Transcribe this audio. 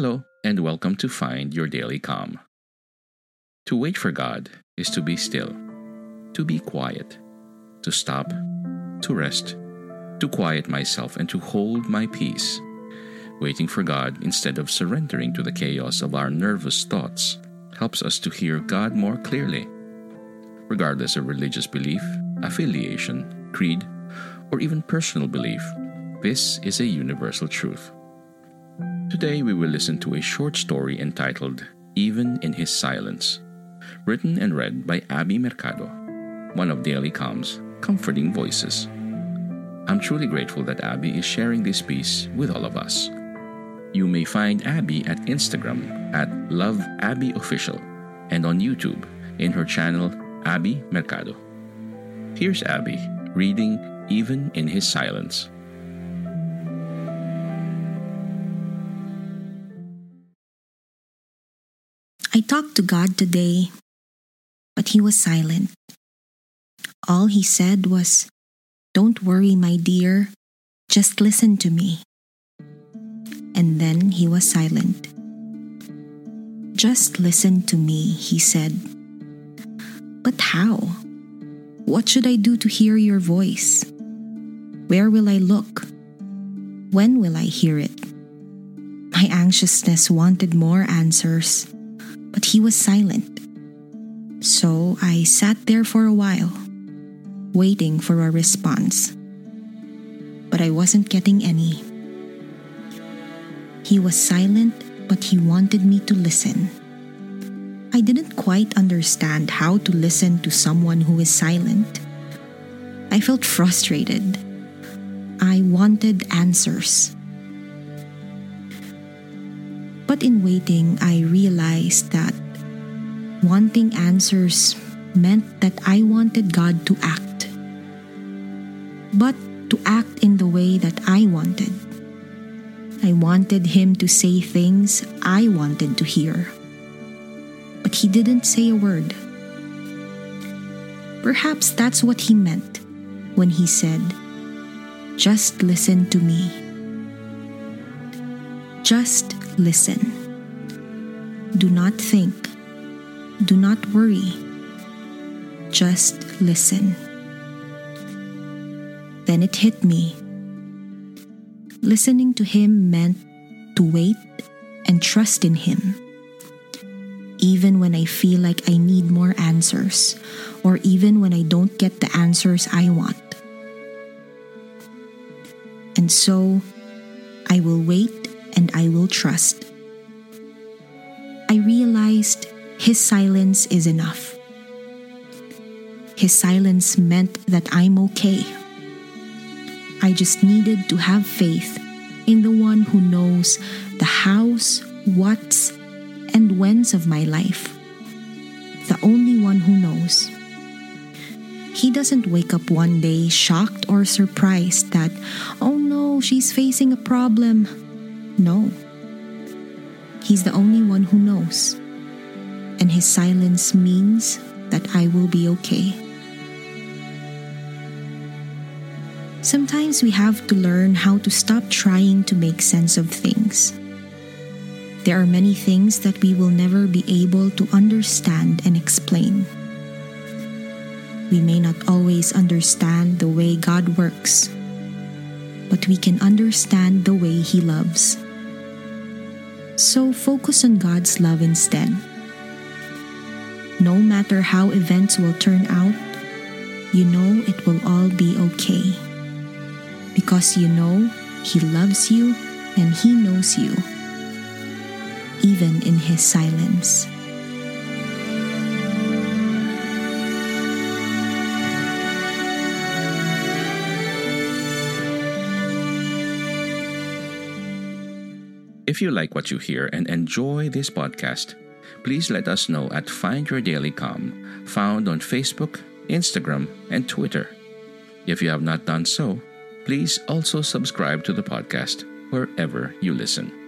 Hello, and welcome to Find Your Daily Calm. To wait for God is to be still, to be quiet, to stop, to rest, to quiet myself, and to hold my peace. Waiting for God instead of surrendering to the chaos of our nervous thoughts helps us to hear God more clearly. Regardless of religious belief, affiliation, creed, or even personal belief, this is a universal truth. Today we will listen to a short story entitled Even in His Silence, written and read by Abby Mercado, one of Daily Calm's comforting voices. I'm truly grateful that Abby is sharing this piece with all of us. You may find Abby at Instagram at LoveAbbyOfficial and on YouTube in her channel Abby Mercado. Here's Abby reading Even in His Silence. I talked to God today, but He was silent. All He said was, Don't worry, my dear, just listen to me. And then He was silent. Just listen to me, He said. But how? What should I do to hear your voice? Where will I look? When will I hear it? My anxiousness wanted more answers but he was silent. So I sat there for a while, waiting for a response. But I wasn't getting any. He was silent, but he wanted me to listen. I didn't quite understand how to listen to someone who is silent. I felt frustrated. I wanted answers. But in waiting, I realized that wanting answers meant that I wanted God to act. But to act in the way that I wanted. I wanted Him to say things I wanted to hear. But He didn't say a word. Perhaps that's what He meant when He said, Just listen to me. Just listen. Do not think. Do not worry. Just listen. Then it hit me. Listening to him meant to wait and trust in him. Even when I feel like I need more answers, or even when I don't get the answers I want. And so, I will wait and I will trust. I realized his silence is enough. His silence meant that I'm okay. I just needed to have faith in the one who knows the hows, whats, and whens of my life. The only one who knows. He doesn't wake up one day shocked or surprised that, oh no, she's facing a problem. No. He's the only one who knows. And his silence means that I will be okay. Sometimes we have to learn how to stop trying to make sense of things. There are many things that we will never be able to understand and explain. We may not always understand the way God works, but we can understand the way He loves. So focus on God's love instead. No matter how events will turn out, you know it will all be okay. Because you know He loves you and He knows you, even in His silence. If you like what you hear and enjoy this podcast, please let us know at Find Your Daily Calm, found on Facebook, Instagram, and Twitter. If you have not done so, please also subscribe to the podcast wherever you listen.